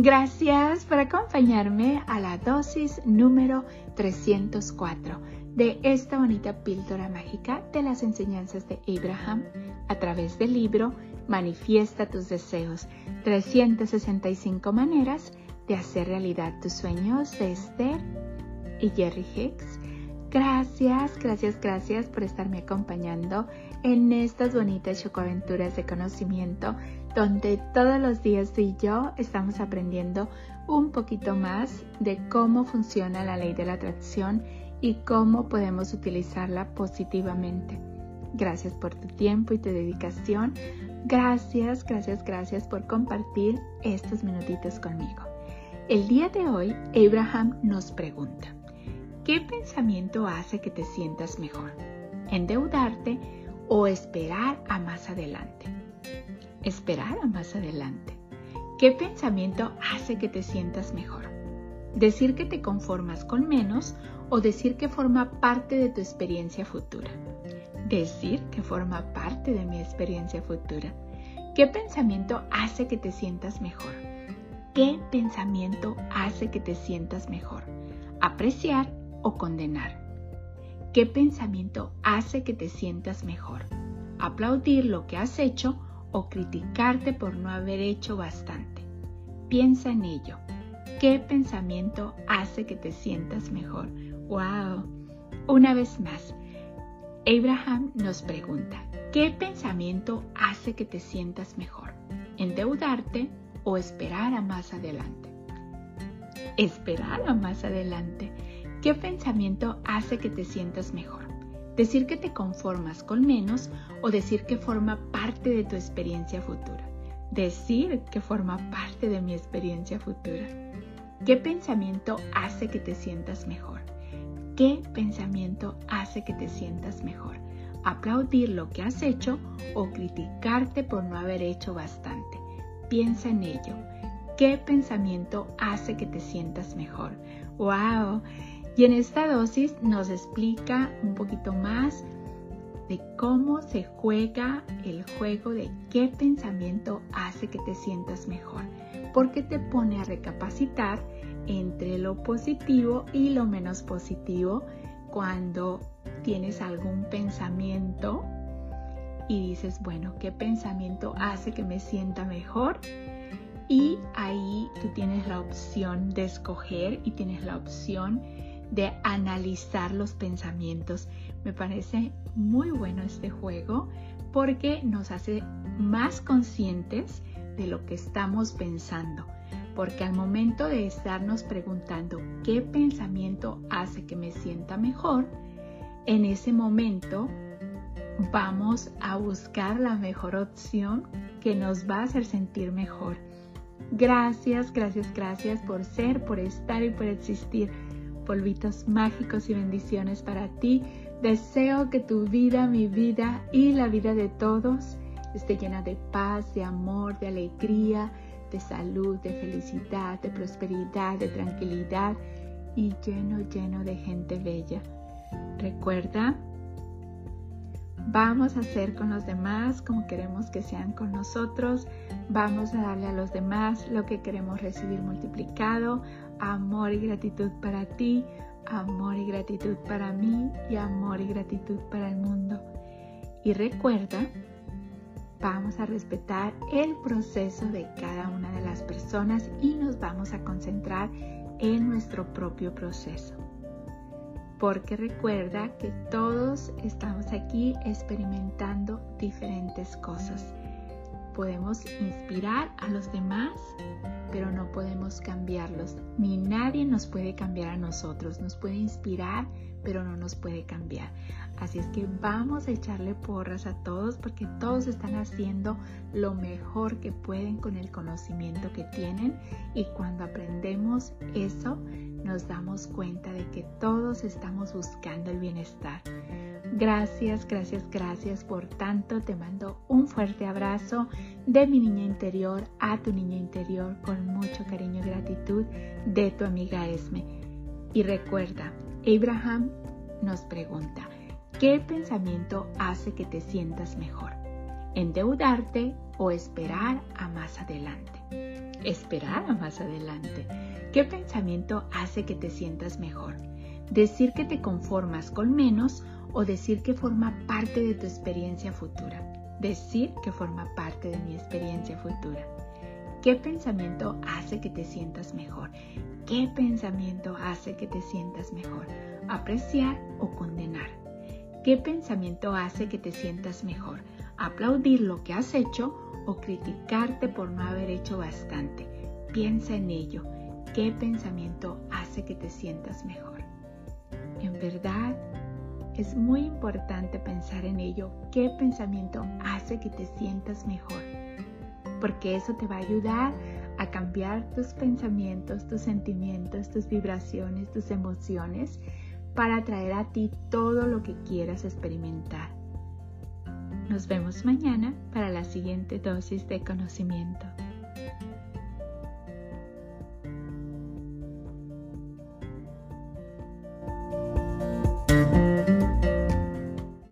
Gracias por acompañarme a la dosis número 304 de esta bonita píldora mágica de las enseñanzas de Abraham a través del libro Manifiesta tus deseos, 365 maneras de hacer realidad tus sueños de Esther y Jerry Hicks. Gracias, gracias, gracias por estarme acompañando en estas bonitas chocoaventuras de conocimiento donde todos los días tú y yo estamos aprendiendo un poquito más de cómo funciona la ley de la atracción y cómo podemos utilizarla positivamente. Gracias por tu tiempo y tu dedicación. Gracias, gracias, gracias por compartir estos minutitos conmigo. El día de hoy, Abraham nos pregunta, ¿qué pensamiento hace que te sientas mejor? ¿Endeudarte o esperar a más adelante? Esperar a más adelante. ¿Qué pensamiento hace que te sientas mejor? Decir que te conformas con menos o decir que forma parte de tu experiencia futura. Decir que forma parte de mi experiencia futura. ¿Qué pensamiento hace que te sientas mejor? ¿Qué pensamiento hace que te sientas mejor? ¿Apreciar o condenar? ¿Qué pensamiento hace que te sientas mejor? ¿Aplaudir lo que has hecho o criticarte por no haber hecho bastante? Piensa en ello. ¿Qué pensamiento hace que te sientas mejor? ¡Wow! Una vez más, Abraham nos pregunta, ¿qué pensamiento hace que te sientas mejor? ¿Endeudarte o esperar a más adelante? Esperar a más adelante. ¿Qué pensamiento hace que te sientas mejor? Decir que te conformas con menos o decir que forma parte de tu experiencia futura. Decir que forma parte de mi experiencia futura. ¿Qué pensamiento hace que te sientas mejor? ¿Qué pensamiento hace que te sientas mejor? ¿Aplaudir lo que has hecho o criticarte por no haber hecho bastante? Piensa en ello. ¿Qué pensamiento hace que te sientas mejor? ¡Wow! Y en esta dosis nos explica un poquito más de cómo se juega el juego de qué pensamiento hace que te sientas mejor, porque te pone a recapacitar entre lo positivo y lo menos positivo cuando tienes algún pensamiento y dices, bueno, ¿qué pensamiento hace que me sienta mejor? Y ahí tú tienes la opción de escoger y tienes la opción de analizar los pensamientos. Me parece muy bueno este juego porque nos hace más conscientes de lo que estamos pensando. Porque al momento de estarnos preguntando qué pensamiento hace que me sienta mejor, en ese momento vamos a buscar la mejor opción que nos va a hacer sentir mejor. Gracias, gracias, gracias por ser, por estar y por existir polvitos mágicos y bendiciones para ti. Deseo que tu vida, mi vida y la vida de todos esté llena de paz, de amor, de alegría, de salud, de felicidad, de prosperidad, de tranquilidad y lleno, lleno de gente bella. Recuerda, vamos a hacer con los demás como queremos que sean con nosotros. Vamos a darle a los demás lo que queremos recibir multiplicado amor y gratitud para ti, amor y gratitud para mí y amor y gratitud para el mundo. Y recuerda, vamos a respetar el proceso de cada una de las personas y nos vamos a concentrar en nuestro propio proceso. Porque recuerda que todos estamos aquí experimentando diferentes cosas. Podemos inspirar a los demás pero no podemos cambiarlos, ni nadie nos puede cambiar a nosotros, nos puede inspirar, pero no nos puede cambiar. Así es que vamos a echarle porras a todos porque todos están haciendo lo mejor que pueden con el conocimiento que tienen y cuando aprendemos eso nos damos cuenta de que todos estamos buscando el bienestar. Gracias, gracias, gracias por tanto. Te mando un fuerte abrazo de mi niña interior a tu niña interior con mucho cariño y gratitud de tu amiga Esme. Y recuerda, Abraham nos pregunta, ¿qué pensamiento hace que te sientas mejor? ¿Endeudarte o esperar a más adelante? Esperar más adelante. ¿Qué pensamiento hace que te sientas mejor? Decir que te conformas con menos o decir que forma parte de tu experiencia futura. Decir que forma parte de mi experiencia futura. ¿Qué pensamiento hace que te sientas mejor? ¿Qué pensamiento hace que te sientas mejor? ¿Apreciar o condenar? ¿Qué pensamiento hace que te sientas mejor? ¿Aplaudir lo que has hecho o criticarte por no haber hecho bastante? Piensa en ello. ¿Qué pensamiento hace que te sientas mejor? En verdad, es muy importante pensar en ello. ¿Qué pensamiento hace que te sientas mejor? Porque eso te va a ayudar a cambiar tus pensamientos, tus sentimientos, tus vibraciones, tus emociones para traer a ti todo lo que quieras experimentar. Nos vemos mañana para la siguiente dosis de conocimiento.